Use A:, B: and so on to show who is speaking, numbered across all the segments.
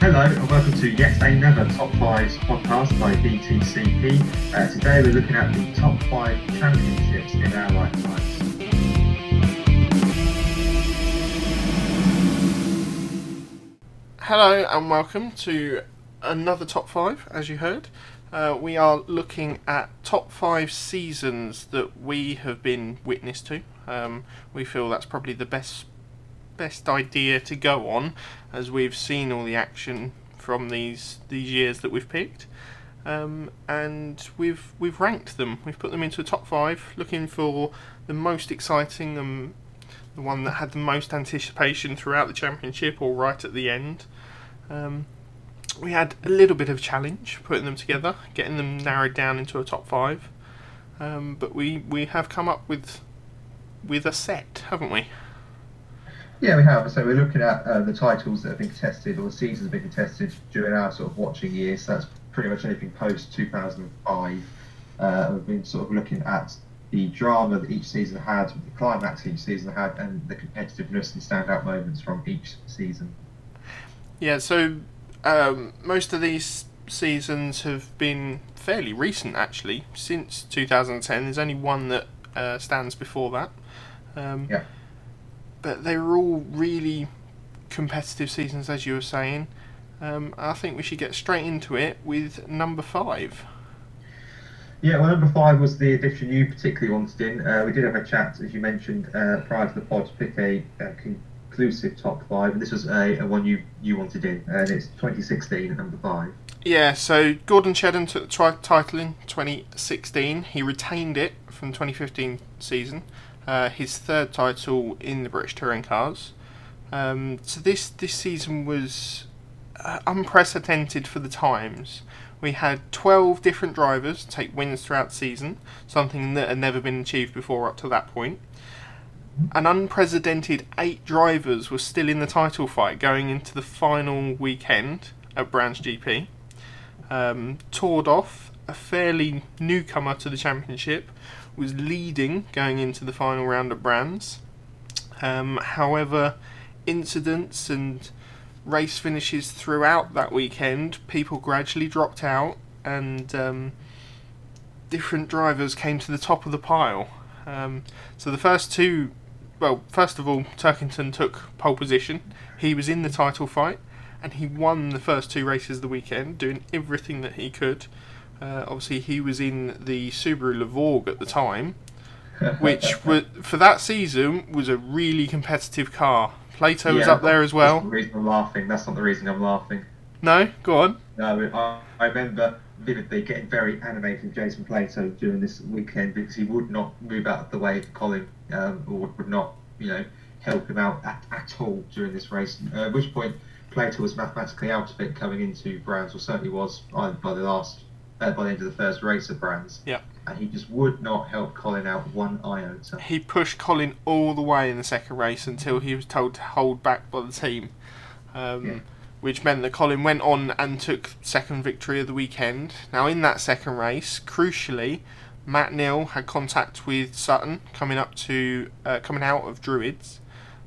A: Hello and welcome to yet another Top 5s podcast by BTCP. Uh, today we're looking at the top 5 championships in our lifetimes.
B: Hello and welcome to another top five. As you heard, uh, we are looking at top five seasons that we have been witness to. Um, we feel that's probably the best best idea to go on, as we've seen all the action from these these years that we've picked, um, and we've we've ranked them. We've put them into a top five, looking for the most exciting and the one that had the most anticipation throughout the championship or right at the end. Um, we had a little bit of challenge putting them together, getting them narrowed down into a top five. Um, but we, we have come up with with a set, haven't we?
A: Yeah, we have. So we're looking at uh, the titles that have been contested or the seasons that have been contested during our sort of watching years. So that's pretty much anything post 2005. Uh, we've been sort of looking at the drama that each season had, the climax each season had, and the competitiveness and standout moments from each season.
B: Yeah, so um, most of these seasons have been fairly recent, actually, since 2010. There's only one that uh, stands before that. Um,
A: Yeah.
B: But they were all really competitive seasons, as you were saying. Um, I think we should get straight into it with number five.
A: Yeah, well, number five was the edition you particularly wanted in. Uh, we did have a chat, as you mentioned, uh, prior to the pod to pick a, a conclusive top five, this was a, a one you, you wanted in, and it's 2016 at number five.
B: Yeah, so Gordon Shedden took the tri- title in 2016. He retained it from 2015 season, uh, his third title in the British Touring Cars. Um, so this this season was uh, unprecedented for the times. We had 12 different drivers take wins throughout the season, something that had never been achieved before up to that point. An unprecedented eight drivers were still in the title fight going into the final weekend at Brands GP. Um, Tordoff, a fairly newcomer to the championship, was leading going into the final round at Brands. Um, however, incidents and race finishes throughout that weekend, people gradually dropped out, and um, different drivers came to the top of the pile. Um, so the first two, well, first of all, Turkington took pole position. He was in the title fight, and he won the first two races of the weekend, doing everything that he could. Uh, obviously, he was in the Subaru Levorg at the time, which was, for that season was a really competitive car. Plato was up there as well.
A: not the reason I'm laughing. That's not the reason I'm laughing.
B: No, go on.
A: No, I, I remember vividly getting very animated with Jason Plato during this weekend because he would not move out of the way of Colin um, or would, not, you know, help him out at, at all during this race. Uh, at which point, Plato was mathematically out of it coming into Brands, or certainly was by, by the last, uh, by the end of the first race of Brands.
B: Yeah.
A: And he just would not help Colin out one iota.
B: He pushed Colin all the way in the second race until he was told to hold back by the team, um,
A: Yeah.
B: which meant that Colin went on and took second victory of the weekend. Now, in that second race, crucially, Matt Neal had contact with Sutton coming up to uh, coming out of Druids,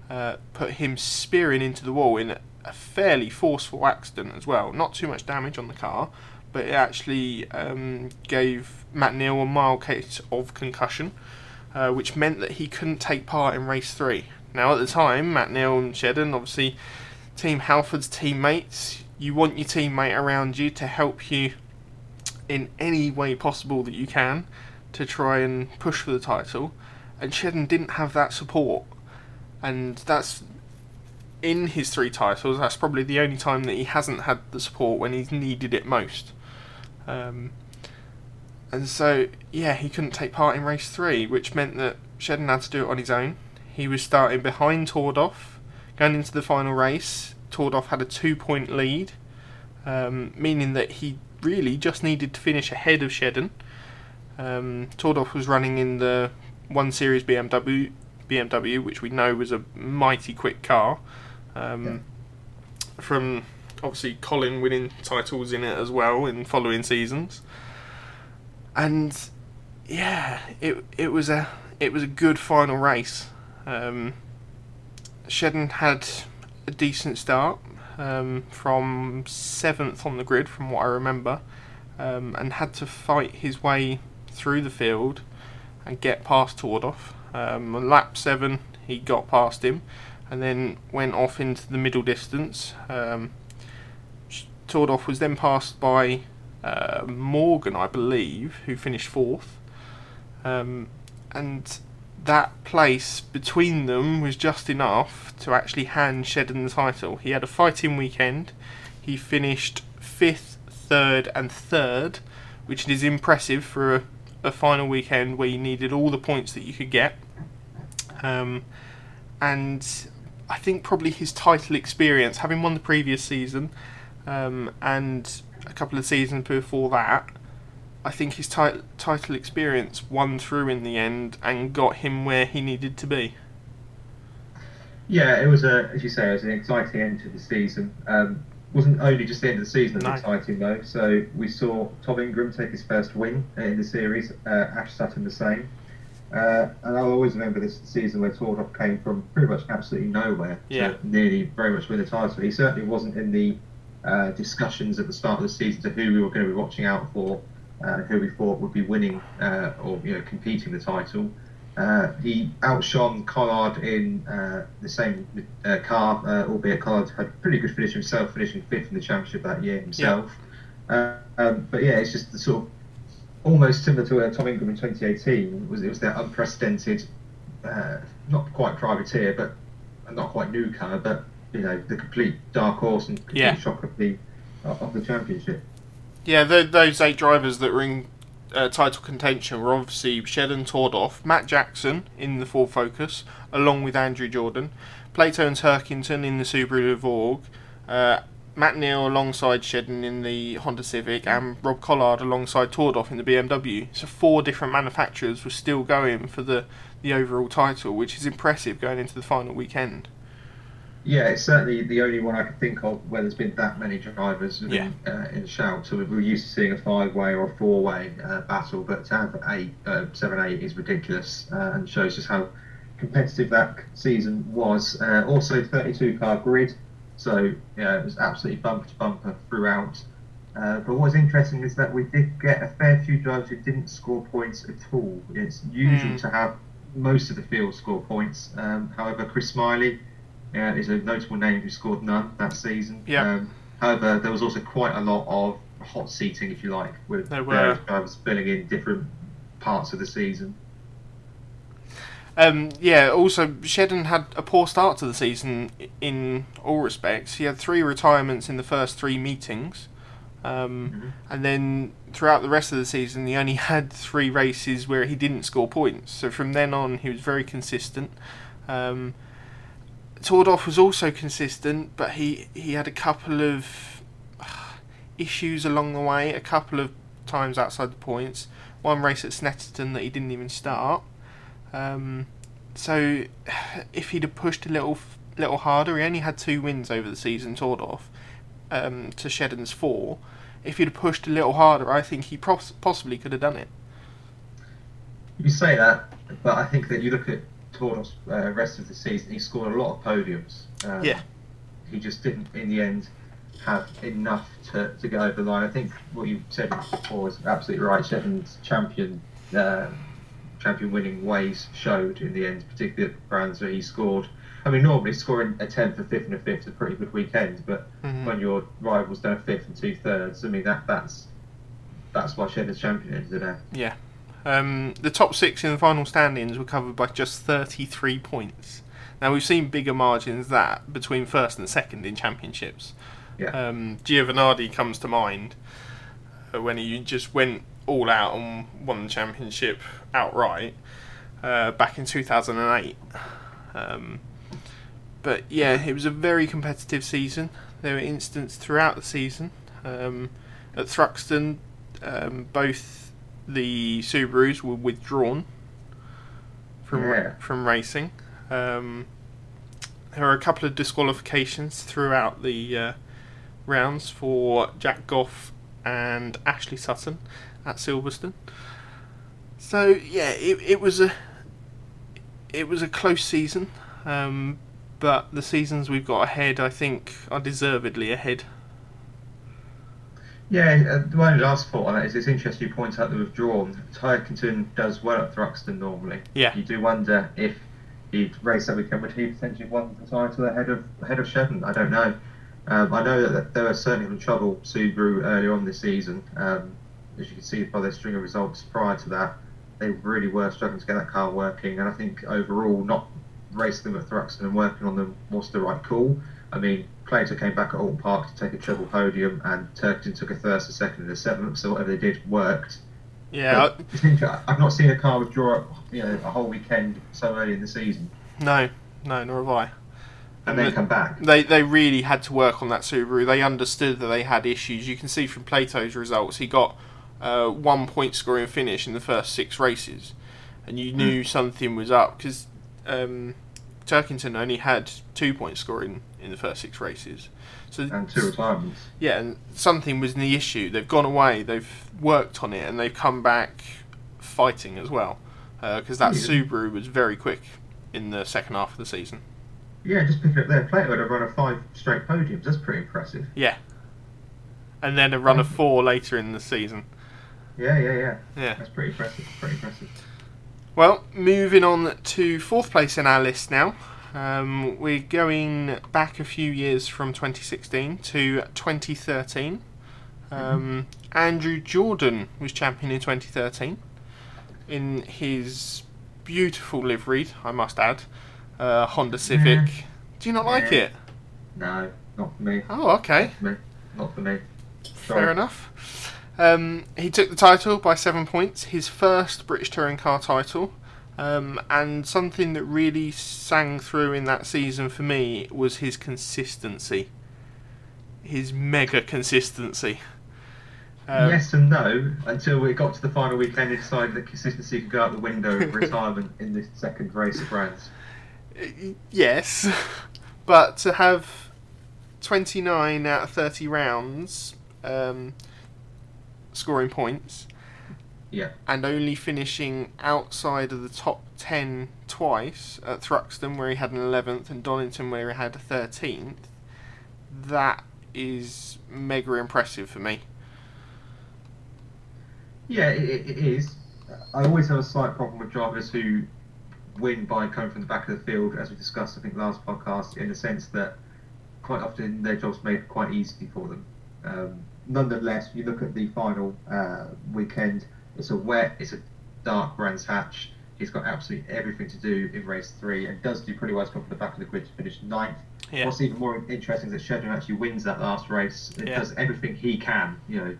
B: uh, put him spearing into the wall in a fairly forceful accident as well. Not too much damage on the car, but it actually um, gave Matt Neal a mild case of concussion, uh, which meant that he couldn't take part in race three. Now, at the time, Matt Neal and Shedden, obviously, Team Halfords teammates, you want your teammate around you to help you in any way possible that you can to try and push for the title. And Shedden didn't have that support. And that's in his three titles, that's probably the only time that he hasn't had the support when he's needed it most. Um, and so, yeah, he couldn't take part in race three, which meant that Shedden had to do it on his own. He was starting behind Tordoff. Going into the final race, Tordoff had a two point lead, um, meaning that he really just needed to finish ahead of Shedden. Um, Tordoff was running in the 1 Series BMW, BMW, which we know was a mighty quick car. Um, From obviously Colin winning titles in it as well in following seasons. And yeah, it it was a it was a good final race. Um, Shedden had a decent start um, from seventh on the grid, from what I remember, um, and had to fight his way through the field and get past Tordoff. Um, on lap seven, he got past him, and then went off into the middle distance. Um, Tordoff was then passed by uh, Morgan, I believe, who finished fourth. Um, and that place between them was just enough to actually hand Shedden the title. He had a fighting weekend. He finished fifth, third, and third, which is impressive for a, a final weekend where you needed all the points that you could get. Um, and I think probably his title experience, having won the previous season um, and a couple of seasons before that, I think his tit- title experience won through in the end and got him where he needed to be.
A: Yeah, it was a, as you say, it was an exciting end to the season. Um, wasn't only just the end of the season that was
B: No.
A: exciting though. So we saw Tom Ingram take his first win in the series. Uh, Ash Sutton the same. Uh, and I'll always remember this season where Tordoff came from pretty much absolutely nowhere
B: Yeah.
A: to nearly very much win the title. He certainly wasn't in the uh, discussions at the start of the season to who we were going to be watching out for, uh, who we thought would be winning uh, or you know competing the title. Uh, he outshone Collard in uh, the same uh, car, uh, albeit Collard had a pretty good finish himself, finishing fifth in the championship that year himself. Uh, um, but yeah, it's just the sort of almost similar to uh, Tom Ingram in 2018. It was it was that unprecedented, uh, not quite privateer, but not quite newcomer, but you know the complete dark horse and complete
B: Yeah.
A: shock of the of the championship.
B: Yeah, th those eight drivers that were in uh, title contention were obviously Shedden Tordoff, Matt Jackson in the Ford Focus, along with Andrew Jordan, Plato and Turkington in the Subaru Vorg, uh, Matt Neal alongside Shedden in the Honda Civic, and Rob Collard alongside Tordoff in the BMW. So four different manufacturers were still going for the, the overall title, which is impressive going into the final weekend.
A: Yeah, it's certainly the only one I can think of where there's been that many drivers in,
B: Yeah.
A: uh, in shout. So we're used to seeing a five-way or a four-way uh, battle, but to have eight, uh, seven, eight is ridiculous uh, and shows just how competitive that season was. Uh, also, 32-car grid, so yeah, it was absolutely bumper to bumper throughout. Uh, but what's interesting is that we did get a fair few drivers who didn't score points at all. It's usual
B: Mm.
A: to have most of the field score points. Um, however, Chris Smiley uh, is a notable name who scored none that season.
B: Yeah.
A: Um, however, there was also quite a lot of hot seating, if you like, with
B: There were.
A: drivers filling in different parts of the season.
B: Um, yeah, also, Shedden had a poor start to the season in all respects. He had three retirements in the first three meetings. Um,
A: Mhm.
B: And then throughout the rest of the season, he only had three races where he didn't score points. So from then on, he was very consistent. Um, Tordoff was also consistent, but he, he had a couple of issues along the way, a couple of times outside the points. One race at Snetterton that he didn't even start. Um, so if he'd have pushed a little little harder, he only had two wins over the season, Tordoff, um, to Shedden's four. If he'd have pushed a little harder, I think he pos- possibly could have done it.
A: You say that, but I think that you look at Tordoff's uh, rest of the season, he scored a lot of podiums. Um,
B: Yeah.
A: He just didn't, in the end, have enough to, to go over the line. I think what you said before was absolutely right. Shedden's champion, uh, champion winning ways showed in the end, particularly at the brands where he scored. I mean, normally scoring a 10th, a 5th, and a 5th is a pretty good weekend, but
B: Mhm.
A: when your rival's done a 5th and two thirds, I mean, that that's that's why Shedden's champion is today.
B: Yeah. Um, the top six in the final standings were covered by just 33 points. Now, we've seen bigger margins that between first and second in championships.
A: Yeah.
B: Um, Giovanardi comes to mind uh, when he just went all out and won the championship outright uh, back in 2008. Um, but yeah, it was a very competitive season. There were instances throughout the season. Um, at Thruxton, um, both the Subarus were withdrawn from
A: Yeah.
B: from racing. Um, there were a couple of disqualifications throughout the uh, rounds for Jack Goff and Ashley Sutton at Silverstone. So yeah, it, it was a it was a close season, um, but the seasons we've got ahead, I think, are deservedly ahead.
A: Yeah, uh, my last thought on that is it's interesting you point out the withdrawn. Turkington does well at Thruxton normally.
B: Yeah.
A: You do wonder if he'd race that weekend, would he potentially won the title ahead of ahead of Shedden? I don't know. Um, I know that they were certainly having trouble Subaru earlier on this season. Um, as you can see by their string of results prior to that, they really were struggling to get that car working. And I think overall, not racing them at Thruxton and working on them was the right call. I mean, Plato came back at Oulton Park to take a treble podium, and Turkington took a first, a second, and a seventh. So whatever they did worked.
B: Yeah,
A: interesting, I've not seen a car withdraw, you know, a whole weekend so early in the season,
B: no, no, nor have I.
A: and then come back.
B: They they really had to work on that Subaru. They understood that they had issues. You can see from Plato's results, he got uh, one point scoring finish in the first six races, and you knew something was up because um, Turkington only had two point scoring in the first six races. So
A: And two retirements.
B: yeah, and something was the issue. They've gone away, they've worked on it, and they've come back fighting as well. Uh, because that
A: Yeah.
B: Subaru was very quick in the second half of the season.
A: Yeah, just picking up there. Plato had a run of five straight podiums. That's pretty impressive.
B: Yeah. And then a run of four later in the season.
A: Yeah, yeah, yeah.
B: Yeah.
A: That's pretty impressive. Pretty impressive.
B: Well, moving on to fourth place in our list now. Um, we're going back a few years from 2016 to 2013. Um, Andrew Jordan was champion in 2013 in his beautiful livery, I must add, uh, Honda Civic. Do you not like
A: Yeah.
B: it?
A: No, not for me.
B: Oh, okay.
A: Not for me. Not for me.
B: Fair enough. Um, he took the title by seven points, his first British Touring Car title. Um, and something that really sang through in that season for me was his consistency. His mega consistency. Um,
A: yes and no until we got to the final weekend and decided that consistency could go out the window of retirement in this second race of brands.
B: Yes, but to have 29 out of 30 rounds um, scoring points
A: Yeah.
B: and only finishing outside of the top 10 twice at Thruxton, where he had an 11th, and Donington, where he had a 13th, that is mega impressive for me.
A: Yeah, it, it is. I always have a slight problem with drivers who win by coming from the back of the field, as we discussed, I think, last podcast, in the sense that quite often their job's made quite easy for them. Um, nonetheless, you look at the final uh, weekend, it's a wet, it's a dark Brands Hatch. He's got absolutely everything to do in race three and does do pretty well to come from the back of the grid to finish ninth.
B: Yeah.
A: What's even more interesting is that Shedden actually wins that last race. It
B: Yeah.
A: does everything he can, you know,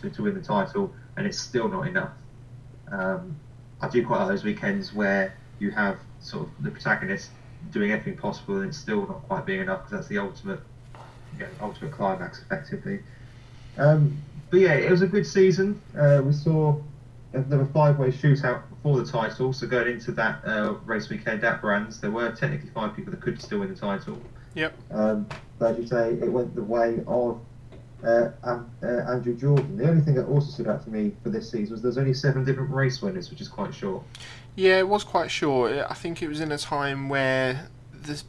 A: to, to win the title, and it's still not enough. Um, I do quite like those weekends where you have sort of the protagonist doing everything possible and it's still not quite being enough because that's the ultimate, you know, ultimate climax, effectively. Um, but yeah, it was a good season. Uh, we saw another five-way shootout for the title. So going into that uh, race weekend at Brands, there were technically five people that could still win the title.
B: Yep.
A: Um, but as you say, it went the way of uh, Am- uh, Andrew Jordan. The only thing that also stood out to me for this season was there's only seven different race winners, which is quite short.
B: Yeah, it was quite short. I think it was in a time where the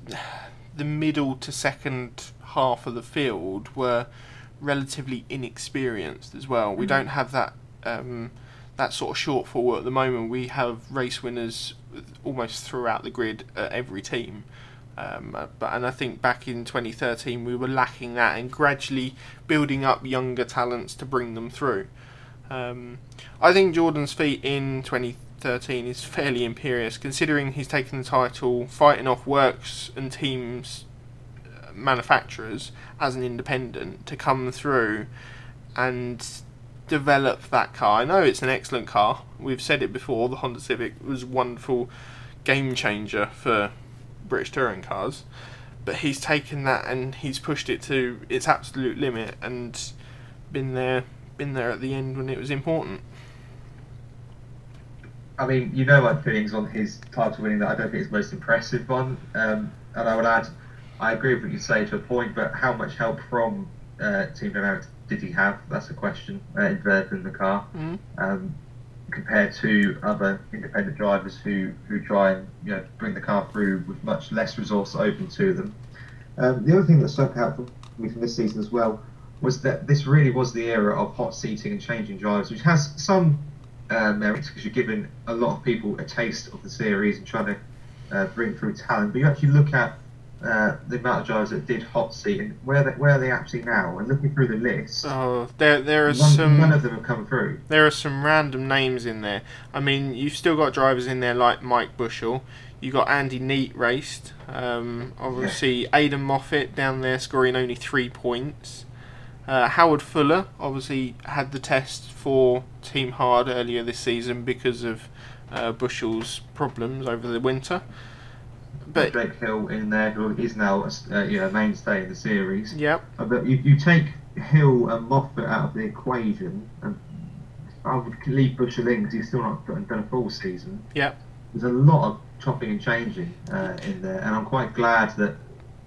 B: the middle to second half of the field were relatively inexperienced as well. We
A: Mhm.
B: don't have that um, that sort of shortfall at the moment. We have race winners almost throughout the grid at every team. Um, uh, but and I think back in 2013 we were lacking that and gradually building up younger talents to bring them through. Um, I think Jordan's feat in 2013 is fairly imperious, considering he's taken the title fighting off works and teams manufacturers as an independent to come through and develop that car. I know it's an excellent car. We've said it before. The Honda Civic was a wonderful game changer for British touring cars, but he's taken that and he's pushed it to its absolute limit and been there been there at the end when it was important.
A: I mean, you know my feelings on his title winning that I don't think it's the most impressive one. Um, and I would add, I agree with what you say to a point, but how much help from uh, team dynamics did he have? That's a question uh, involved in the car.
B: Mhm.
A: Um, compared to other independent drivers who, who try and you know bring the car through with much less resource open to them. Um, the other thing that stuck out for me from this season as well was that this really was the era of hot seating and changing drivers, which has some uh, merits because you're giving a lot of people a taste of the series and trying to uh, bring through talent. But you actually look at uh, the amount of drivers that did hot seat and where they, where are they actually now? And looking through the list,
B: Oh, there there are
A: none,
B: some
A: none of them have come through.
B: there are some random names in there. I mean, you've still got drivers in there like Mike Bushell. You got Andy Neate raced. Um, obviously, Aiden Moffat down there scoring only three points. Uh, Howard Fuller obviously had the test for Team Hard earlier this season because of uh, Bushell's problems over the winter. But
A: Drake Hill in there, who is now a uh, you know, mainstay in the series.
B: yep,
A: Uh, But you, you take Hill and Moffat out of the equation, and I would leave Bushell in because he's still not done a full season.
B: yep.
A: There's a lot of chopping and changing uh, in there, and I'm quite glad that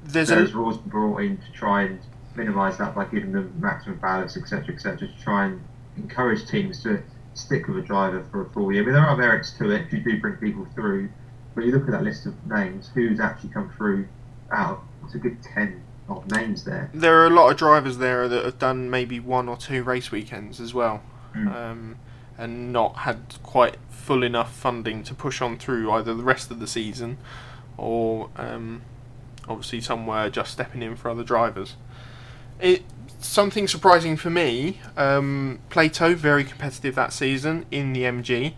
B: There's
A: those
B: a
A: rules were brought in to try and minimise that by giving them maximum balance, etc., etc., to try and encourage teams to stick with a driver for a full year. I mean, there are merits to it if you do bring people through, but you look at that list of names, who's actually come through out of it's a good 10 of names there.
B: there are a lot of drivers there that have done maybe one or two race weekends as well,
A: Mm.
B: um, and not had quite full enough funding to push on through either the rest of the season, or um, obviously somewhere just stepping in for other drivers. It something surprising for me. Um, Plato very competitive that season in the MG.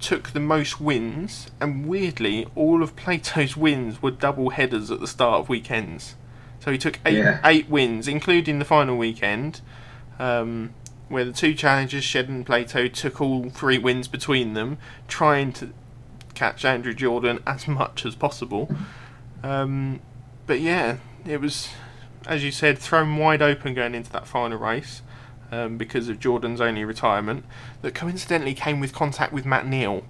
B: Took the most wins, and weirdly, all of Plato's wins were double headers at the start of weekends. So he took eight
A: Yeah.
B: eight wins, including the final weekend, um, where the two challengers, Shed and Plato, took all three wins between them, trying to catch Andrew Jordan as much as possible. Um, but yeah, it was, as you said, thrown wide open going into that final race um, because of Jordan's only retirement. That coincidentally came with contact with Matt Neal.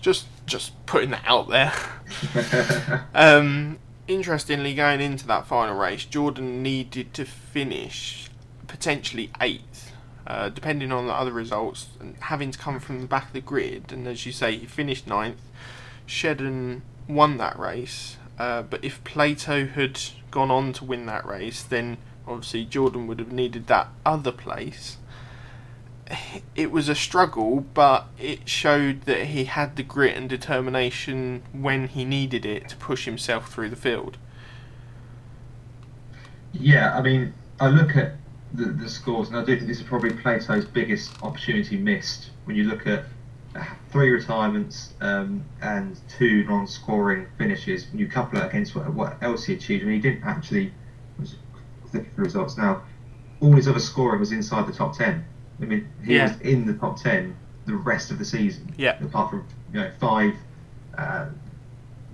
B: Just, just putting that out there. Um, interestingly, going into that final race, Jordan needed to finish potentially eighth, uh, depending on the other results, and having to come from the back of the grid. And as you say, he finished ninth. Shedden won that race, uh, but if Plato had gone on to win that race, then obviously Jordan would have needed that other place. It was a struggle, but it showed that he had the grit and determination when he needed it to push himself through the field.
A: Yeah, I mean, I look at the, the scores, and I do think this is probably Plato's biggest opportunity missed. When you look at uh, three retirements um, and two non-scoring finishes, when you couple it against what, what else he achieved, I mean, he didn't actually. Was looking for the results now. All his other scoring was inside the top ten. I mean, he
B: Yeah.
A: was in the top ten the rest of the season.
B: Yeah.
A: Apart from you know five uh,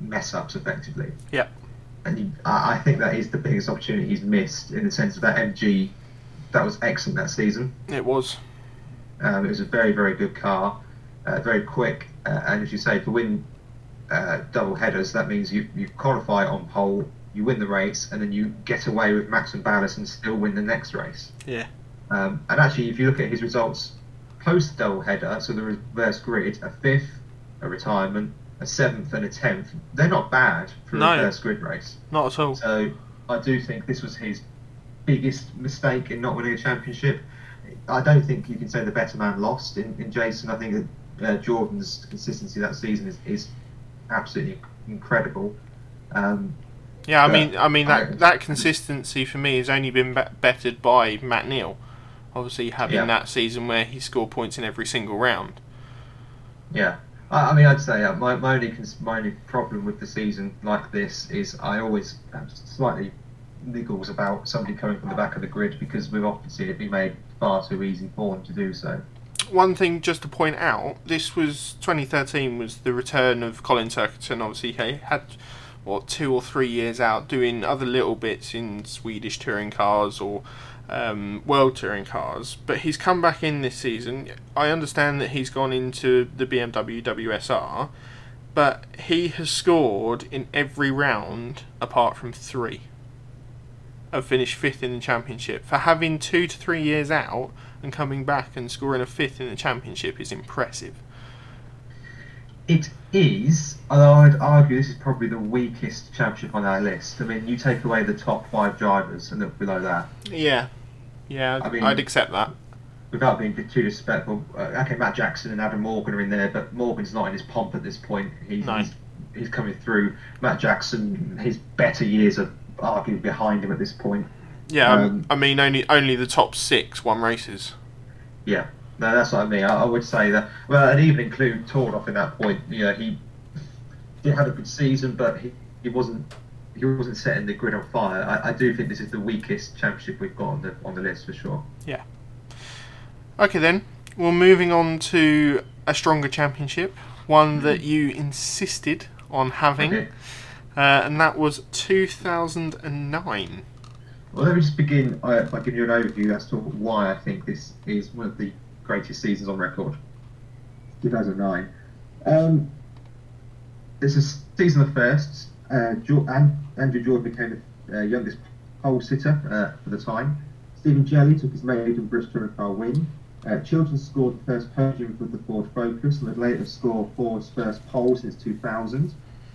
A: mess ups, effectively.
B: Yeah.
A: And I think that is the biggest opportunity he's missed in the sense of that MG. That was excellent that season.
B: It was.
A: Um, it was a very, very good car, uh, very quick, uh, and as you say, to win uh, double headers, that means you, you qualify on pole, you win the race, and then you get away with maximum ballast and still win the next race.
B: Yeah.
A: Um, and actually, if you look at his results post double header, so the reverse grid, a fifth, a retirement, a seventh, and a tenth, they're not bad for
B: No.
A: a reverse grid race.
B: Not at all.
A: So I do think this was his biggest mistake in not winning a championship. I don't think you can say the better man lost in, in Jason. I think that uh, Jordan's consistency that season is, is absolutely incredible. Um,
B: Yeah, I
A: But
B: mean, I mean that that consistency for me has only been bettered by Matt Neal. Obviously, having
A: Yeah.
B: that season where he scored points in every single round.
A: yeah, I, I mean, I'd say uh, my, my only cons- my only problem with the season like this is I always have slightly niggles about somebody coming from the back of the grid because we've obviously seen it be made far too easy for them to do so.
B: One thing just to point out, this was 2013 was the return of Colin Turkington. Obviously, he had what two or three years out doing other little bits in Swedish touring cars or um, world touring cars, but he's come back in this season. I understand that he's gone into the BMW WSR, but he has scored in every round apart from three. have finished fifth in the championship. For having two to three years out and coming back and scoring a fifth in the championship is impressive.
A: It is, although I'd argue this is probably the weakest championship on our list. I mean, you take away the top five drivers and look below that.
B: Yeah, yeah,
A: I mean-
B: I'd accept that.
A: Without being too disrespectful, uh, okay, Matt Jackson and Adam Morgan are in there, but Morgan's not in his pomp at this point. He's,
B: No.
A: he's, he's coming through. Matt Jackson, his better years are arguably behind him at this point.
B: Yeah,
A: Um,
B: I mean only only the top six won races.
A: Yeah, no, that's what I mean. I, I would say that. Well, and even include Tordoff in that point. You know, he he had a good season, but he, he wasn't he wasn't setting the grid on fire. I, I do think this is the weakest championship we've got on the on the list for sure. Yeah.
B: Okay then, well moving on to a stronger championship, one that you insisted on having,
A: Okay.
B: uh, and that was 2009.
A: Well, let me just begin uh, by giving you an overview as to why I think this is one of the greatest seasons on record. 2009. Um, it's a season of firsts. Uh, Andrew Jordan became the uh, youngest pole sitter uh, for the time. Stephen Jelley took his maiden British Touring Car win. Uh, Chilton scored the first podium with the Ford Focus and would later score Ford's first pole since 2000.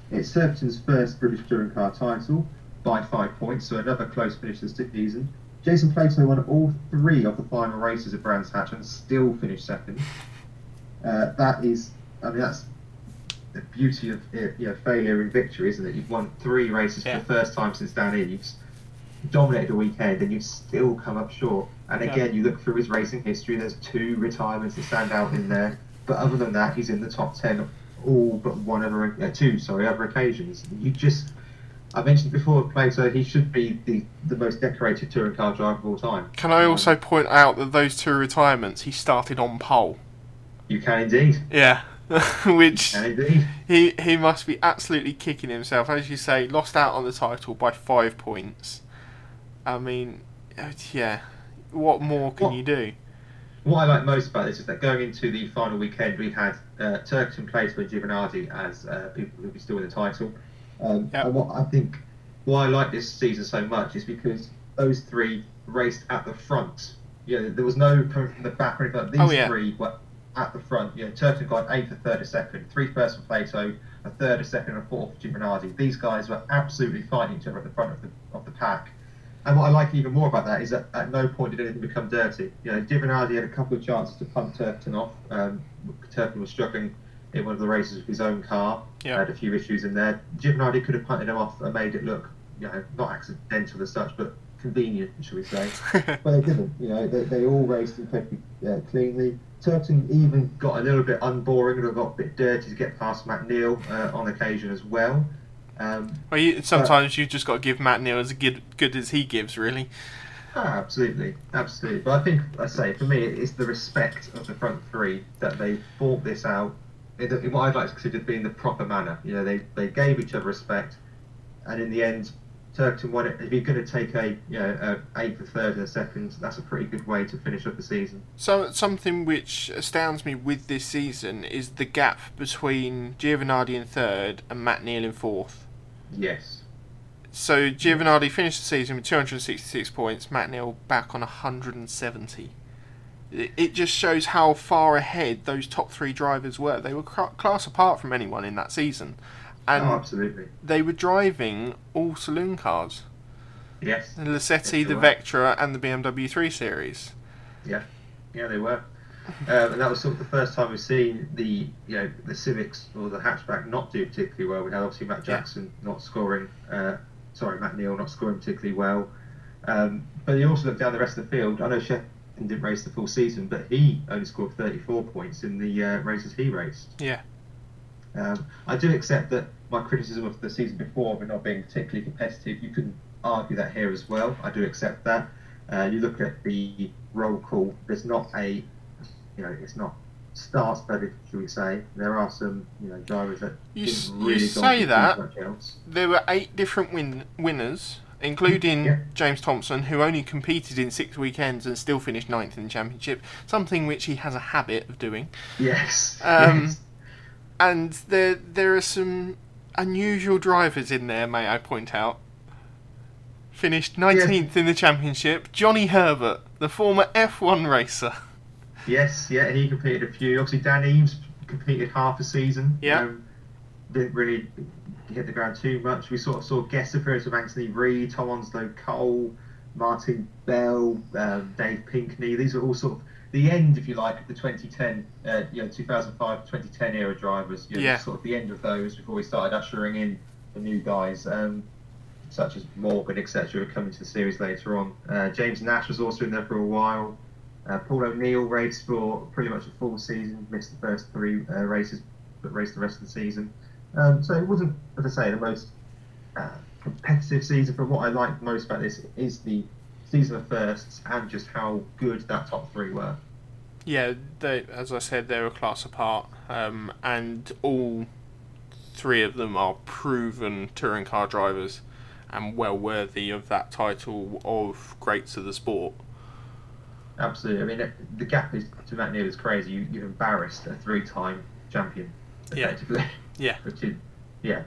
A: It's Turkington's first British Touring Car title by five points, so another close finish this season. Jason Plato won all three of the final races at Brands Hatch and still finished second. Uh, that is, I mean, that's the beauty of uh, you know, failure and victory, isn't it? You've won three races
B: Yeah.
A: for the first time since Dan Eaves, dominated a weekend, and you've still come up short. And
B: Yeah.
A: again, you look through his racing history, there's two retirements that stand out in there. But other than that, he's in the top 10 all but one other, uh, two, sorry, other occasions. You just, I mentioned before, Plato, he should be the, the most decorated touring car driver of all time.
B: Can I also point out that those two retirements he started on pole?
A: You can indeed.
B: Yeah, which
A: Can indeed.
B: he he must be absolutely kicking himself. As you say, lost out on the title by five points. I mean, yeah, what more can
A: What-
B: you do?
A: What I like most about this is that going into the final weekend, we had uh, Turkington, Plato, and Giovanardi as uh, people who would be still in the title. Um,
B: Yep.
A: And what I think, why I like this season so much is because those three raced at the front. You know, there was no coming from the back or anything. Like. These
B: Oh, yeah.
A: three were at the front. You know, Turkington got eighth, a third, a second, three first for Plato, a third, a second, and a fourth for Giovanardi. These guys were absolutely fighting each other at the front of the of the pack. And what I like even more about that is that at no point did anything become dirty. You know, Giovanardi had a couple of chances to pump Turpin off. Um, Turpin was struggling in one of the races with his own car.
B: Yeah.
A: Had a few issues in there. Giovanardi could have punted him off and made it look, you know, not accidental as such, but convenient, shall we say. But they didn't. You know, they, they all raced incredibly uh, cleanly. Turton even got a little bit unboring and got a bit dirty to get past Matt Neal uh, on occasion as well. Um,
B: Well, you, sometimes you've just got to give Matt Neal as good, good as he gives, really.
A: Ah, absolutely, absolutely. But I think, I say, for me, it's the respect of the front three that they fought this out in, the, in what I'd like to consider being the proper manner. You know, they, they gave each other respect, and in the end, Turkington won it. If you're going to take a you know a eighth, a third, and a second, that's a pretty good way to finish up the season.
B: So something which astounds me with this season is the gap between Giovanardi in third and Matt Neal in fourth.
A: Yes.
B: So Giovanardi finished the season with 266 points. Matt Neal back on 170. It just shows how far ahead those top three drivers were. They were cla- class apart from anyone in that season, and
A: oh, absolutely.
B: they were driving all saloon cars:
A: Yes.
B: the Lacetti,
A: Yes,
B: the
A: were.
B: Vectra, and the BMW 3 Series.
A: Yeah, yeah, they were. Um, and that was sort of the first time we've seen the you know the Civics or the hatchback not do particularly well. We had obviously Matt
B: Yeah.
A: Jackson not scoring, uh, sorry Matt Neal not scoring particularly well. Um, but you also look down the rest of the field. I know Sheffield didn't race the full season, but he only scored 34 points in the uh, races he raced.
B: Yeah.
A: Um, I do accept that my criticism of the season before of not being particularly competitive. You can argue that here as well. I do accept that. Uh, you look at the roll call. There's not a, you know, it's not star studded, should we say? There are some, you know, drivers that
B: You
A: didn't
B: you
A: really on
B: say that.
A: much else.
B: There were eight different win- winners, including
A: Yeah.
B: James Thompson, who only competed in six weekends and still finished ninth in the championship, something which he has a habit of doing.
A: Yes.
B: Um,
A: yes.
B: And there there are some unusual drivers in there, may I point out. finished 19th in the championship. Johnny Herbert, the former F1 racer.
A: Yes, yeah, he competed a few. Obviously, Dan Eaves competed half a season.
B: Yeah.
A: Um, didn't really hit the ground too much. We sort of saw guest appearances of Anthony Reid, Tom Onslow Cole, Martin Bell, um, Dave Pinkney. These are all sort of the end, if you like, of the 2010, uh, you know, 2005, 2010 era drivers. You know,
B: Yeah.
A: Sort of the end of those before we started ushering in the new guys. Um, such as Morgan, etc., coming to the series later on. Uh, James Nash was also in there for a while. Uh, Paul O'Neill raced for pretty much a full season, missed the first three uh, races, but raced the rest of the season. Um, so it wasn't, as I say, the most uh, competitive season. But what I liked most about this is the season of firsts and just how good that top three were.
B: Yeah, they, as I said, they're a class apart, um, and all three of them are proven touring car drivers and well worthy of that title of greats of the sport.
A: Absolutely. I mean, it- the gap is to Matt Neal is crazy. You, you've embarrassed a three-time champion, effectively.
B: Yeah.
A: Which is, yeah,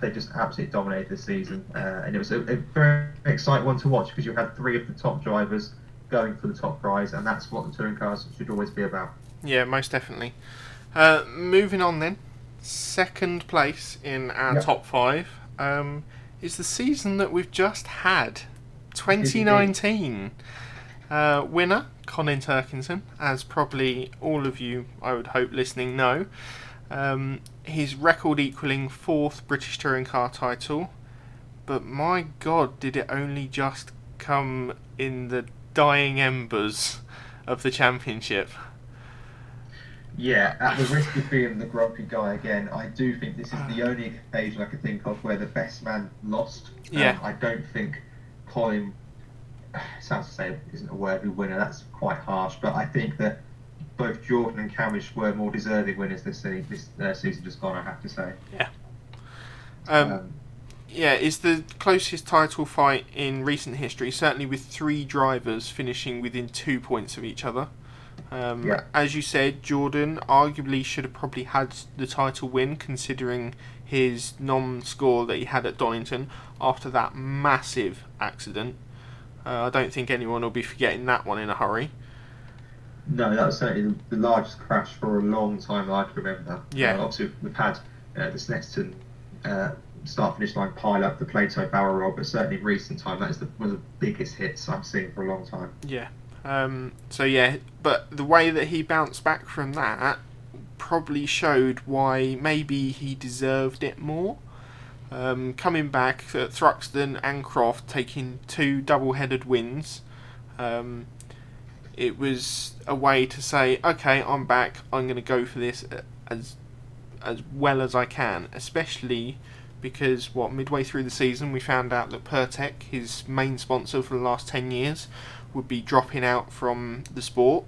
A: they- just absolutely dominated this season, uh, and it was a, a very exciting one to watch because you had three of the top drivers going for the top prize, and that's what the touring cars should always be about.
B: Yeah, most definitely. Uh, moving on then, second place in our
A: Yep.
B: top five um, is the season that we've just had, 2019. Uh, winner Colin Turkington, as probably all of you, I would hope, listening know. Um, his record equaling fourth British touring car title, but my God, did it only just come in the dying embers of the championship?
A: Yeah, at the risk of being the grumpy guy again, I do think this is the only occasion I can think of where the best man lost. Um,
B: Yeah.
A: I don't think Colin, sounds to say isn't a worthy winner, that's quite harsh, but I think that both Jordan and Cammish were more deserving winners this, se- this uh, season just gone, I have to say.
B: Um,
A: Um,
B: Yeah, it's the closest title fight in recent history, certainly with three drivers finishing within two points of each other. Um,
A: Yeah.
B: As you said, Jordan arguably should have probably had the title win, considering his non score that he had at Donington after that massive accident. Uh, I don't think anyone will be forgetting that one in a hurry.
A: No, that was certainly the, largest crash for a long time that I can remember.
B: Yeah.
A: Uh, obviously, we've had uh, the Snetterton uh, start finish line pile up, the Plato barrel roll, but certainly in recent time, that is the, one of the biggest hits I've seen for a long time.
B: Yeah. Um, so yeah, but the way that he bounced back from that probably showed why maybe he deserved it more. Um, coming back at Thruxton and Croft taking two double-headed wins, um, it was a way to say, okay, I'm back. I'm going to go for this as as well as I can, especially because what midway through the season we found out that Pirtek, his main sponsor for the last ten years, would be dropping out from the sport.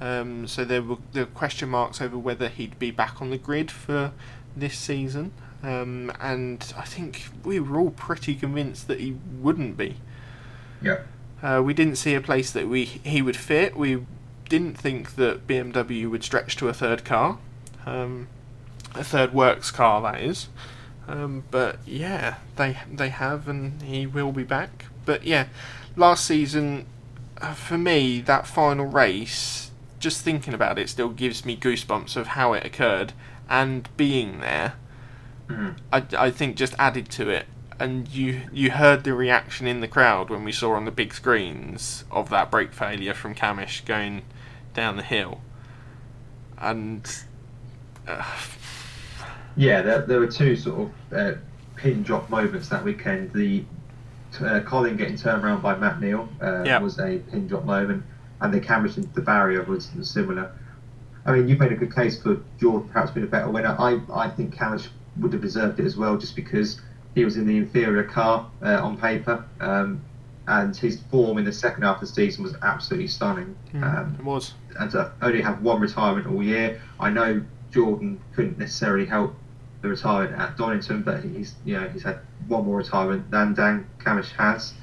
B: Um, so there were were question marks over whether he'd be back on the grid for this season. Um, and I think we were all pretty convinced that he wouldn't be.
A: Yeah.
B: Uh, we didn't see a place that we he would fit. We didn't think that BMW would stretch to a third car, um, a third works car that is. Um, but yeah, they they have, and he will be back. But yeah, last season, uh, for me, that final race, just thinking about it, still gives me goosebumps of how it occurred and being there.
A: Mhm.
B: I, I think just added to it. And you you heard the reaction in the crowd when we saw on the big screens of that brake failure from Cammish going down the hill. And uh,
A: Yeah, there, there were two sort of uh, pin drop moments that weekend. The uh, Colin getting turned around by Matt Neal uh,
B: Yeah.
A: was a pin drop moment, and the Cammish into the barrier was similar. I mean, you've made a good case for Jordan perhaps being a better winner. I, I think Camish would have deserved it as well, just because he was in the inferior car uh, on paper, um, and his form in the second half of the season was absolutely stunning. Um,
B: it was.
A: and to only have one retirement all year. I know Jordan couldn't necessarily help the retirement at Donington, but he's you know he's had one more retirement than Dan Cammish has,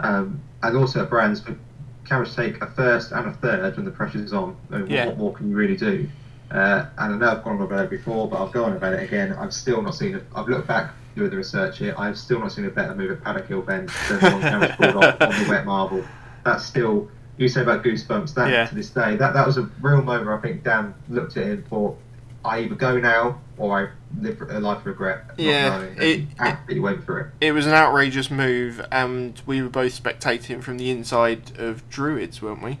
A: um, and also at Brands. But Cammish take a first and a third when the pressure's on. I mean,
B: Yeah.
A: What more can you really do? Uh, and I know I've gone on about it before, but I'll go on about it again. I've still not seen it. I've looked back doing the research here. I've still not seen a better move at Paddock Hill Bend than the one pulled off on the wet marble. That's still you say about goosebumps. That
B: Yeah.
A: to this day, that that was a real moment. I think Dan looked at it and thought, I either go now or I live a life of regret. not
B: Yeah, it-
A: absolutely went for it.
B: It was an outrageous move, and we were both spectating from the inside of Druids, weren't we?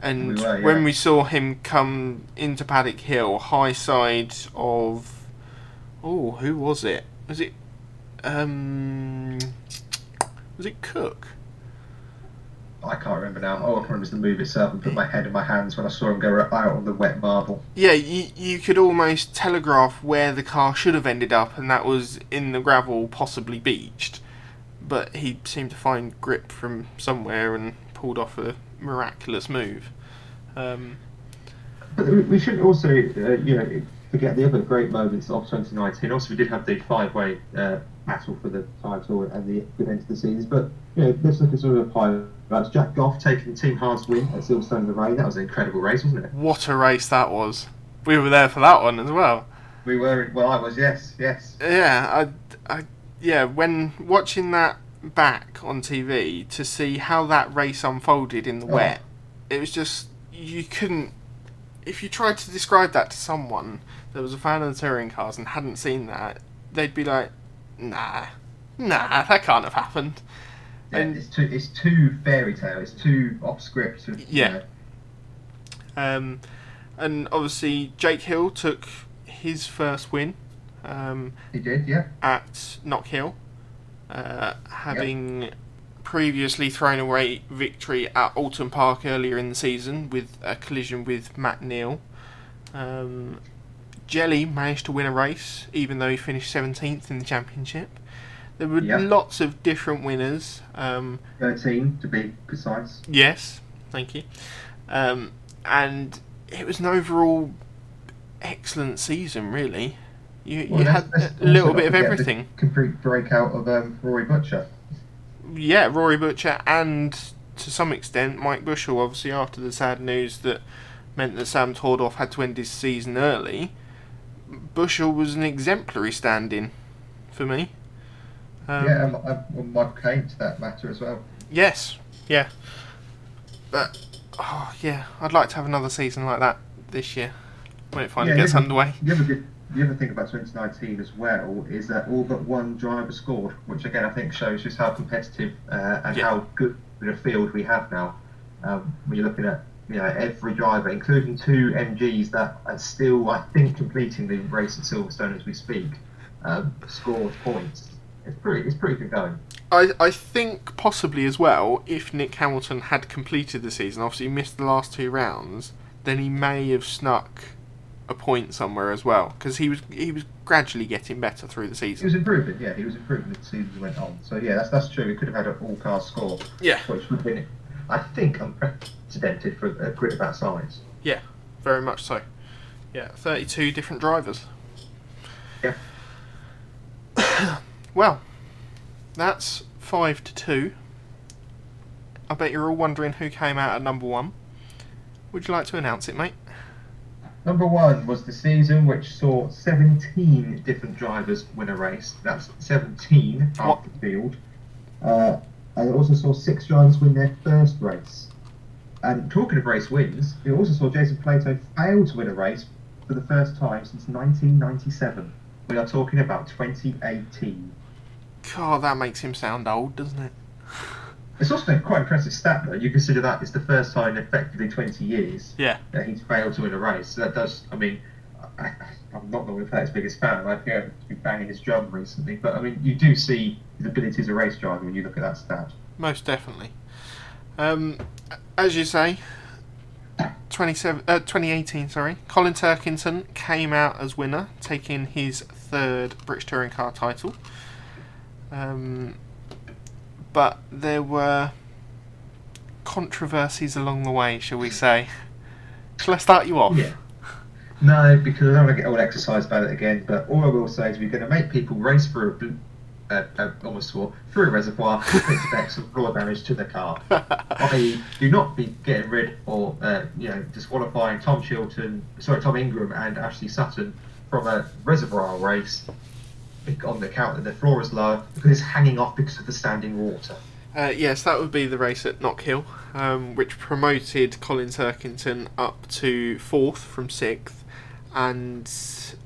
B: And
A: We were,
B: when we saw him come into Paddock Hill, high side of. Oh, who was it? Was it. Um. Was it Cook?
A: I can't remember now. All I can remember is the move itself and put my head in my hands when I saw him go out on the wet marble.
B: Yeah, you, you could almost telegraph where the car should have ended up, and that was in the gravel, possibly beached. But he seemed to find grip from somewhere and pulled off a miraculous move. Um,
A: But we shouldn't also, uh, you know, forget the other great moments of 2019. Also, we did have the five-way uh, battle for the title and the good end of the season. But you know, let's look at some of the highlights. Jack Goff taking Team Hard's win at Silverstone in the rain. That was an incredible race, wasn't it?
B: what a race that was! We were there for that one as well.
A: We were. Well, I was. Yes, yes.
B: Yeah, I, I, yeah. When watching that back on TV to see how that race unfolded in the
A: Oh.
B: wet, it was just you couldn't. If you tried to describe that to someone that was a fan of the touring cars and hadn't seen that, they'd be like, "Nah, nah, that can't have happened."
A: Yeah,
B: And-
A: it's too. It's too fairy tale. It's too off script. you
B: Yeah.
A: know.
B: Um, and obviously Jake Hill took his first win. Um,
A: He did. Yeah.
B: at Knock Hill, uh, having previously thrown away victory at Oulton Park earlier in the season with a collision with Matt Neal. Um, Jelley managed to win a race, even though he finished 17th in the championship. There were
A: Yep.
B: lots of different winners. Um,
A: Thirteen to be precise.
B: yes, thank you. Um, and it was an overall excellent season, really. You,
A: Well,
B: you had a little bit of everything.
A: Complete breakout of um, Rory Butcher.
B: yeah, Rory Butcher and to some extent Mike Bushell, obviously after the sad news that meant that Sam Tordoff had to end his season early. Bushell was an exemplary stand-in for me. Um,
A: yeah, and, and, Michael Caine to that matter as well.
B: Yes. Yeah. But oh yeah, I'd like to have another season like that this year when it finally
A: Yeah,
B: gets underway.
A: The other good, the other thing about 2019 as well is that all but one driver scored, which again I think shows just how competitive uh, and
B: Yeah.
A: how good a field we have now. Um, when you're looking at you know every driver, including two MGs that are still I think completing the race at Silverstone as we speak, um, scored points. It's pretty, it's pretty good going.
B: I, I think possibly as well, if Nick Hamilton had completed the season, obviously he missed the last two rounds, then he may have snuck a point somewhere as well because he was he was gradually getting better through the season.
A: He was improving, yeah, he was improving as the season went on. So yeah, that's that's true. We could have had an all-car score,
B: Yeah,
A: which would have been, I think, I'm unprecedented for a grid of that size.
B: Yeah, very much so. Yeah, thirty-two different drivers.
A: Yeah.
B: well, that's five to two. I bet you're all wondering who came out at number one. Would you like to announce it, mate?
A: Number one was the season which saw 17 different drivers win a race. That's 17 half the field. Uh, it also saw six drivers win their first race. And talking of race wins, we also saw Jason Plato fail to win a race for the first time since 1997. We are talking about 2018.
B: God, that makes him sound old, doesn't it?
A: It's also a quite impressive stat, though. You consider that it's the first time in effectively 20 years
B: Yeah.
A: that he's failed to win a race. So that does, I mean, I, I'm not normally Plato's biggest fan. I've heard him be banging his drum recently, but I mean, you do see his ability as a race driver when you look at that stat.
B: Most definitely. Um, as you say, 27, uh, 2018, sorry, Colin Turkington came out as winner, taking his third British Touring Car title. Um, but there were controversies along the way, shall we say. Shall I start you off?
A: Yeah. No, because I don't want to get all exercised about it again. But all I will say is we're going to make people race through a, bl- uh, uh, almost swore, through a reservoir to expect some floor damage to the car. I.e., do not be getting rid or uh, you know disqualifying Tom Chilton, sorry Tom Ingram and Ashley Sutton from a reservoir race on the account that the floor is low because it's hanging off because of the standing water.
B: Uh, yes, that would be the race at Knockhill, um, which promoted Colin Turkington up to fourth from sixth, and
A: How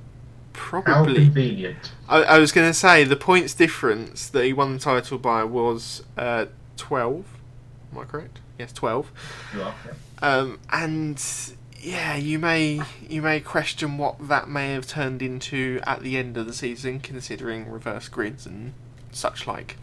B: probably.
A: convenient.
B: I, I was going to say the points difference that he won the title by was uh, twelve. Am I correct? Yes, twelve.
A: You are, yeah.
B: Um, and yeah, you may you may question what that may have turned into at the end of the season, considering reverse grids and such like.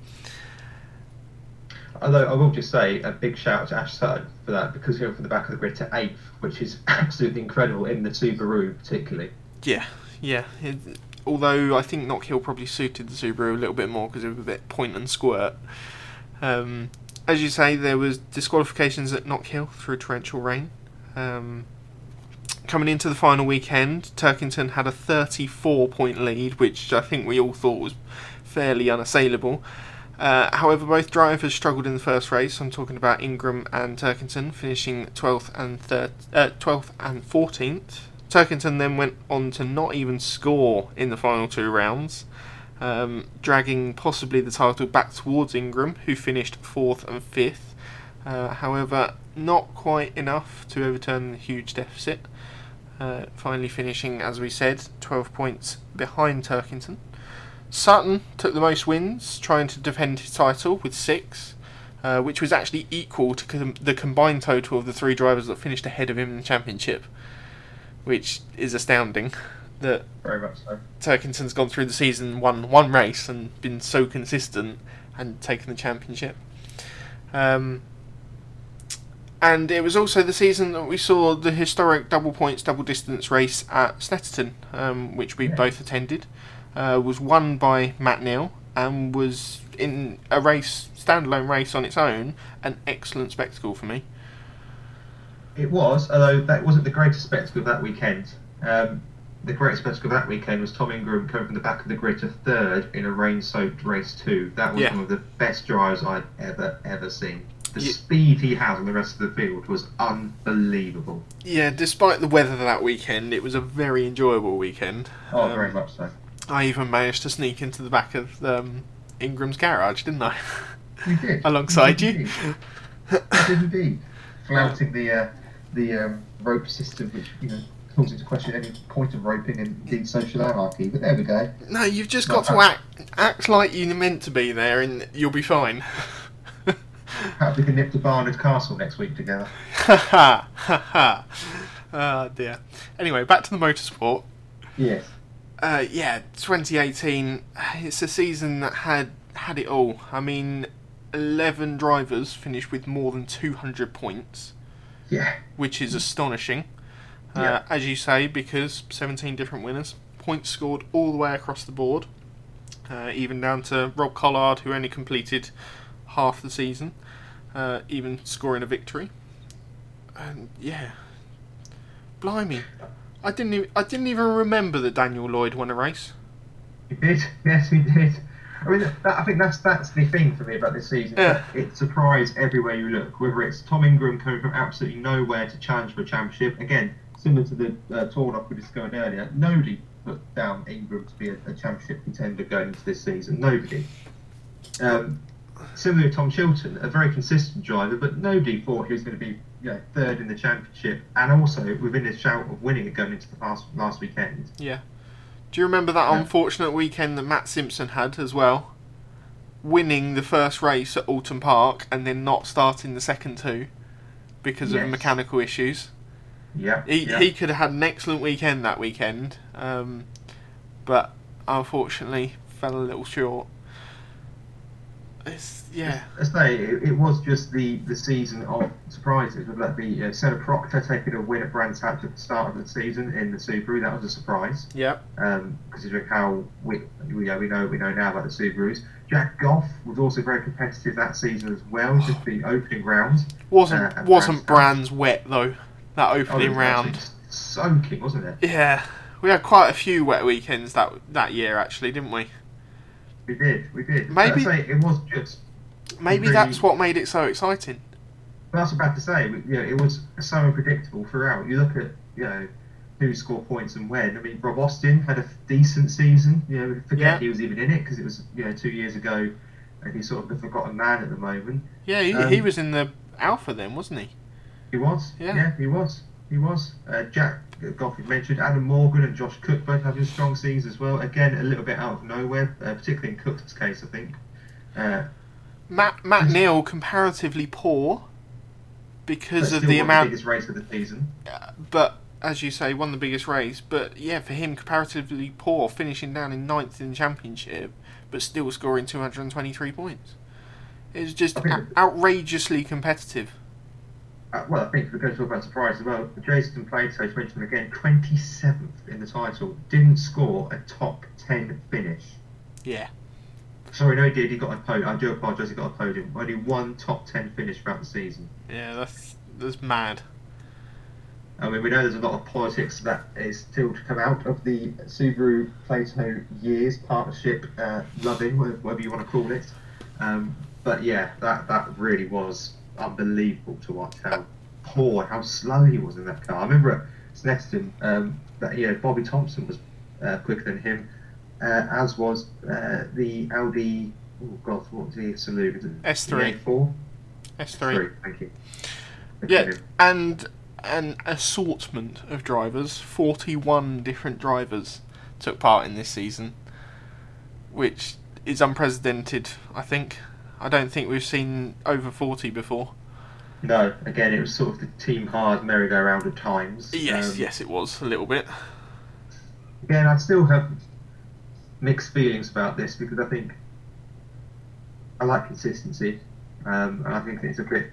A: Although I will just say a big shout out to Ash Sutton for that because he went from the back of the grid to eighth, which is absolutely incredible in the Subaru particularly.
B: Yeah, yeah. It, although I think Knockhill probably suited the Subaru a little bit more because it was a bit point and squirt. Um, as you say, there was disqualifications at Knockhill through torrential rain. Um, coming into the final weekend, Turkington had a 34 point lead, which I think we all thought was fairly unassailable. Uh, however, both drivers struggled in the first race. I'm talking about Ingram and Turkington, finishing 12th and thir- uh, 12th and 14th. Turkington then went on to not even score in the final two rounds, um, dragging possibly the title back towards Ingram, who finished fourth and fifth. Uh, however, not quite enough to overturn the huge deficit. Uh, finally finishing, as we said, 12 points behind Turkington. Sutton took the most wins, trying to defend his title with six, uh, which was actually equal to com- the combined total of the three drivers that finished ahead of him in the championship, which is astounding. That
A: Very much so.
B: Turkington's gone through the season, won one race, and been so consistent and taken the championship. Um, and it was also the season that we saw the historic double points, double distance race at Snetterton, um, which we
A: Yeah.
B: both attended. Uh, was won by Matt Neal and was in a race, standalone race on its own, an excellent spectacle for me.
A: It was, although that wasn't the greatest spectacle of that weekend. Um, the greatest spectacle of that weekend was Tom Ingram coming from the back of the grid to third in a rain-soaked race two. That was
B: Yeah.
A: one of the best drives I'd ever ever seen. The
B: Ye-
A: speed he had on the rest of the field was unbelievable.
B: Yeah, despite the weather that weekend, it was a very enjoyable weekend.
A: Oh,
B: Um,
A: very much so.
B: I even managed to sneak into the back of um, Ingram's garage, didn't I?
A: You did.
B: Alongside
A: you. did. You did indeed. Flouting the uh, the um, rope system, which you know calls into question any point of roping and indeed social anarchy. But there we go.
B: No, you've just
A: No,
B: got to act act like you're meant to be there, and you'll be fine.
A: Perhaps we can nip to Barnard Castle next week together.
B: Ha ha ha ha. Oh dear. Anyway, back to the motorsport.
A: Yes.
B: Uh, yeah, 2018. It's a season that had had it all. I mean, 11 drivers finished with more than 200 points.
A: Yeah.
B: which is astonishing. Uh,
A: Yeah.
B: As you say, because 17 different winners, points scored all the way across the board, uh, even down to Rob Collard, who only completed half the season, uh, even scoring a victory. And yeah, blimey, I didn't even, I didn't even remember that Daniel Lloyd won a race.
A: He did. Yes, he did. I mean, that, I think that's that's the thing for me about this season.
B: Yeah.
A: It surprised everywhere you look. Whether it's Tom Ingram coming from absolutely nowhere to challenge for a championship, again, similar to the uh, Tordoff we discussed earlier. Nobody put down Ingram to be a, a championship contender going into this season. Nobody. Um, similar to Tom Chilton, a very consistent driver, but nobody thought he was going to be you know, third in the championship and also within a shout of winning it going into the last, last weekend.
B: Yeah. Do you remember that
A: Yeah.
B: unfortunate weekend that Matt Simpson had as well? Winning the first race at Oulton Park and then not starting the second two because of mechanical issues.
A: Yeah.
B: He,
A: yeah.
B: he could have had an excellent weekend that weekend, um, but unfortunately fell a little short. It's, yeah.
A: I say it, it was just the, the season of surprises. Whether that be uh, Senna Proctor taking a win at Brands Hatch at the start of the season in the Subaru, that was a surprise.
B: Yeah.
A: Um, considering how we, we, yeah, we know we know now about the Subarus. Jack Goff was also very competitive that season as well, just the opening round.
B: Wasn't
A: Uh,
B: wasn't
A: Brands
B: Brands wet though? That
A: Oh,
B: opening
A: was
B: round.
A: soaking, wasn't it?
B: Yeah. We had quite a few wet weekends that that year actually, didn't we?
A: We did, we did.
B: Maybe-
A: say it was just.
B: Maybe
A: Really-
B: that's what made it so exciting.
A: That's what I was about to say. You know, it was so unpredictable throughout. You look at you know who scored points and when. I mean, Rob Austin had a decent season. You know, forget
B: Yeah.
A: he was even in it because it was you know two years ago, and he's sort of the forgotten man at the moment.
B: Yeah, he,
A: Um,
B: he was in the Alfa then, wasn't he?
A: He was.
B: Yeah.
A: he was. He was. Uh, Jack You mentioned Adam Morgan and Josh Cook both having strong seasons as well. Again, a little bit out of nowhere, uh, particularly in Cook's case, I think. Uh,
B: Matt Matt Neal comparatively poor because of the amount,
A: biggest race of the season.
B: but as you say, won the biggest race. But yeah, for him, comparatively poor, finishing down in ninth in the championship, but still scoring 223 points. It was just ou- outrageously competitive.
A: Uh, well, I think we're going to talk about surprise as well. Jason Plato, to mention him again, 27th in the title, didn't score a top 10 finish.
B: Yeah,
A: Sorry, no, he did. He got a podium. I do apologise. He got a podium. Only one top 10 finish throughout the season.
B: yeah, that's that's mad.
A: I mean, we know there's a lot of politics that is still to come out of the Subaru Plato years partnership, uh, loving, whatever you want to call it. Um, but yeah, that that really was unbelievable to watch how poor, how slow he was in that car. I remember at Snetterton um, that you know Bobby Thompson was uh, quicker than him, uh, as was uh, the Audi. Oh God, what was the salute? Is it
B: S3.
A: Four.
B: S3.
A: Thank you.
B: Yeah, and an assortment of drivers. Forty-one different drivers took part in this season, which is unprecedented. I think. I don't think we've seen over forty before.
A: No, again, it was sort of the team hard merry-go-round at times.
B: Yes,
A: Um,
B: yes, it was a little bit.
A: Again, I still have mixed feelings about this because I think I like consistency, um, and I think it's a bit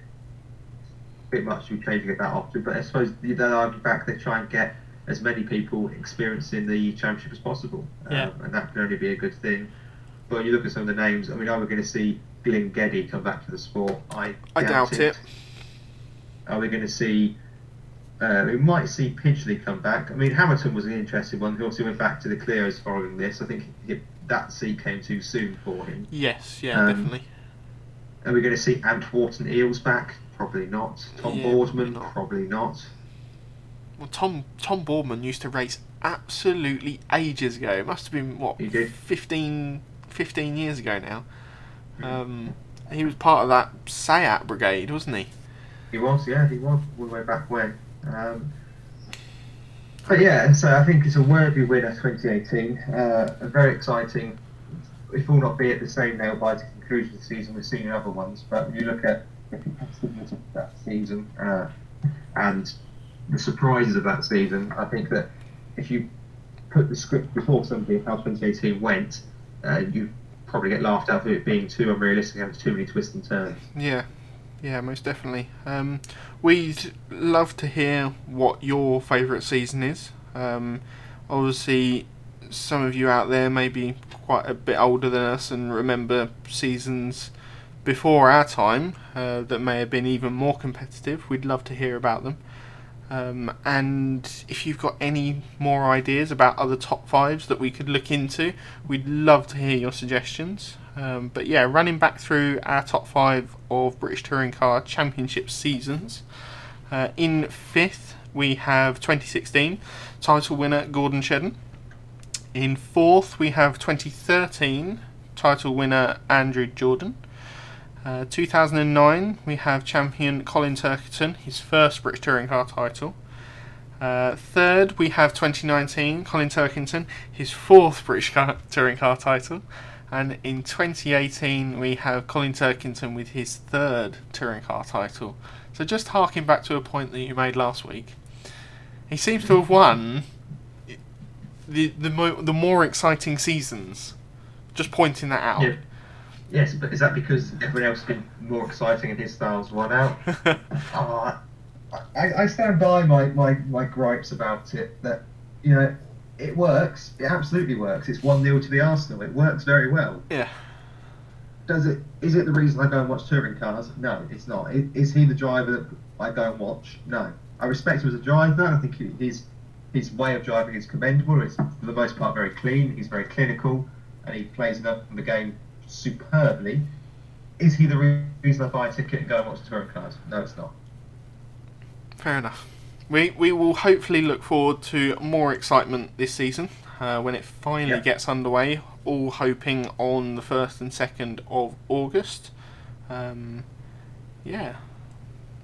A: bit much to be changing it that often. But I suppose they'll argue back they try and get as many people experiencing the championship as possible,
B: Yeah.
A: um, and that can only be a good thing. But when you look at some of the names, I mean, are we going to see Glynn Geddie come back to the sport? I
B: I doubt it.
A: Are we going to see? Uh, we might see Pidgley come back. I mean, Hamilton was an interesting one. He also went back to the Clios following this. I think he, that seat came too soon for him.
B: Yes, yeah,
A: Um,
B: definitely.
A: Are we going to see Ant Whorton-Eales back? Probably not. Tom
B: Yeah,
A: Boardman?
B: probably not.
A: Probably not.
B: Well, Tom Tom Boardman used to race absolutely ages ago. It must have been what
A: He did.
B: 15, 15 years ago now. Um, he was part of that SEAT brigade, wasn't he?
A: He was, yeah, he was. All the way back when. Um, but yeah, so I think it's a worthy win winner 2018. Uh, a very exciting, if all not be at the same nail by the conclusion of the season we've seen in other ones. But when you look at the competitiveness of that season uh, and the surprises of that season, I think that if you put the script before somebody how 2018 went, uh, you probably get laughed out for it being too unrealistic and too many twists and turns.
B: Yeah, yeah, most definitely. Um, we'd love to hear what your favourite season is. Um, obviously, some of you out there may be quite a bit older than us and remember seasons before our time uh, that may have been even more competitive. We'd love to hear about them. Um, and if you've got any more ideas about other top fives that we could look into, we'd love to hear your suggestions. Um, but yeah, running back through our top five of British Touring Car Championship seasons. Uh, in fifth, we have 2016 title winner Gordon Shedden. In fourth, we have 2013 title winner Andrew Jordan. Uh, 2009, we have champion Colin Turkington, his first British Touring Car title. Uh, third, we have 2019 Colin Turkington, his fourth British car, Touring Car title. And in 2018, we have Colin Turkington with his third Touring Car title. So just harking back to a point that you made last week, he seems to have won the the, mo- the more exciting seasons. Just pointing that out.
A: Yeah. Yes, but is that because everyone else has been more exciting and his style's won out? Oh, I, I stand by my, my, my gripes about it that, you know, it works. It absolutely works. It's 1 0 to the Arsenal. It works very well.
B: yeah.
A: Does it? Is it the reason I go and watch touring cars? No, it's not. Is he the driver that I go and watch? No. I respect him as a driver. I think he- his his way of driving is commendable. It's for the most part very clean. He's very clinical, and he plays enough in the game superbly. Is he the reason I buy a ticket and go and watch the touring cars? No, it's not.
B: Fair enough. we we will hopefully look forward to more excitement this season uh, when it finally
A: Yeah.
B: gets underway. All hoping on the first and second of August. Um, yeah,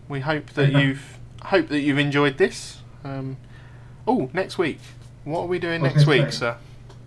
B: we hope that you've hope that you've enjoyed this. Um, oh, next week, what are we doing next week,
A: say-
B: sir?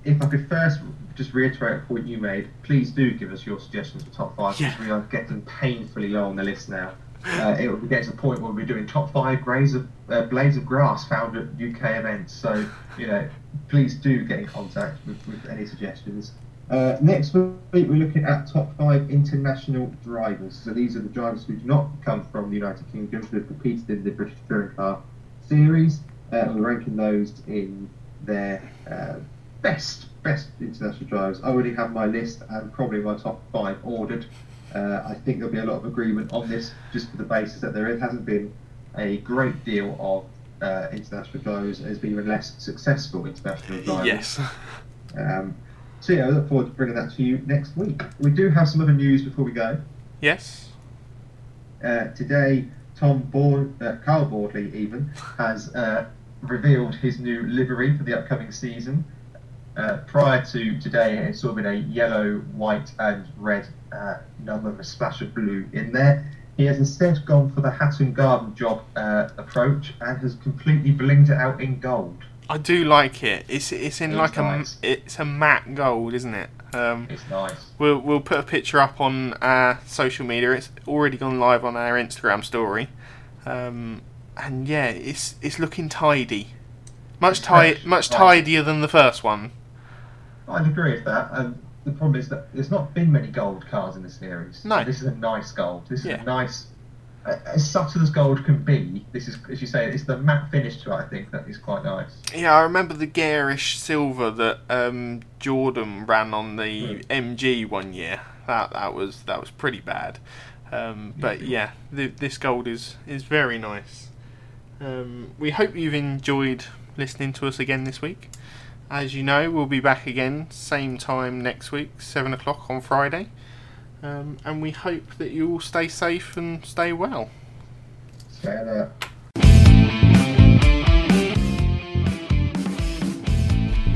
A: If I could first just reiterate a point you made, please do give us your suggestions for top five
B: Yeah.
A: because we are getting painfully low on the list now. Uh, it will getting to the point where we're doing top five grades of uh, blades of grass found at UK events. So you know, please do get in contact with, with any suggestions. Uh, next week we're looking at top five international drivers. So these are the drivers who do not come from the United Kingdom who have competed in the British Touring Car Series. Uh, and we're ranking those in their uh, best best international drivers. I already have my list and probably my top five ordered. Uh, I think there'll be a lot of agreement on this, just for the basis that there hasn't been a great deal of uh, international drivers. There's been even less successful international drivers.
B: Yes.
A: Um, so yeah, I look forward to bringing that to you next week. We do have some other news before we go.
B: yes.
A: Uh, today, Tom Board, uh, Carl Boardley even has uh, revealed his new livery for the upcoming season. Uh, prior to today, it's sort of been a yellow, white, and red uh, number with a splash of blue in there. He has instead gone for the Hatton Garden job uh, approach and has completely blinged it out in gold.
B: I do like it. It's it's in like
A: nice.
B: a it's a matte gold, isn't it? Um,
A: It's nice.
B: We'll we'll put a picture up on our social media. It's already gone live on our Instagram story, um, and yeah, it's it's looking tidy, much
A: It's
B: ti- much tidier than the first one.
A: I'd agree with that. And the problem is that there's not been many gold cars in the series.
B: No.
A: This is a nice gold. This is
B: Yeah.
A: a nice, as subtle as gold can be. This is, as you say, it's the matte finish to it. I think that is quite nice.
B: Yeah, I remember the garish silver that um, Jordan ran on the
A: Mm.
B: MG one year. That that was that was pretty bad. Um, but yeah, th- this gold is is very nice. Um, we hope you've enjoyed listening to us again this week. As you know, we'll be back again same time next week, seven o'clock on Friday. Um, and we hope that you all stay safe and stay well.
A: Stay uh,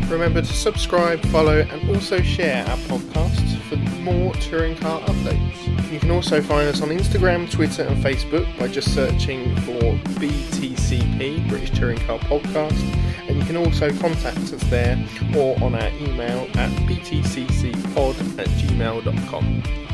B: Remember to subscribe, follow, and also share our podcast for more touring car updates. You can also find us on Instagram, Twitter, and Facebook by just searching for BTCP, British Touring Car Podcast, and you can also contact us there or on our email at btccpod at gmail.com.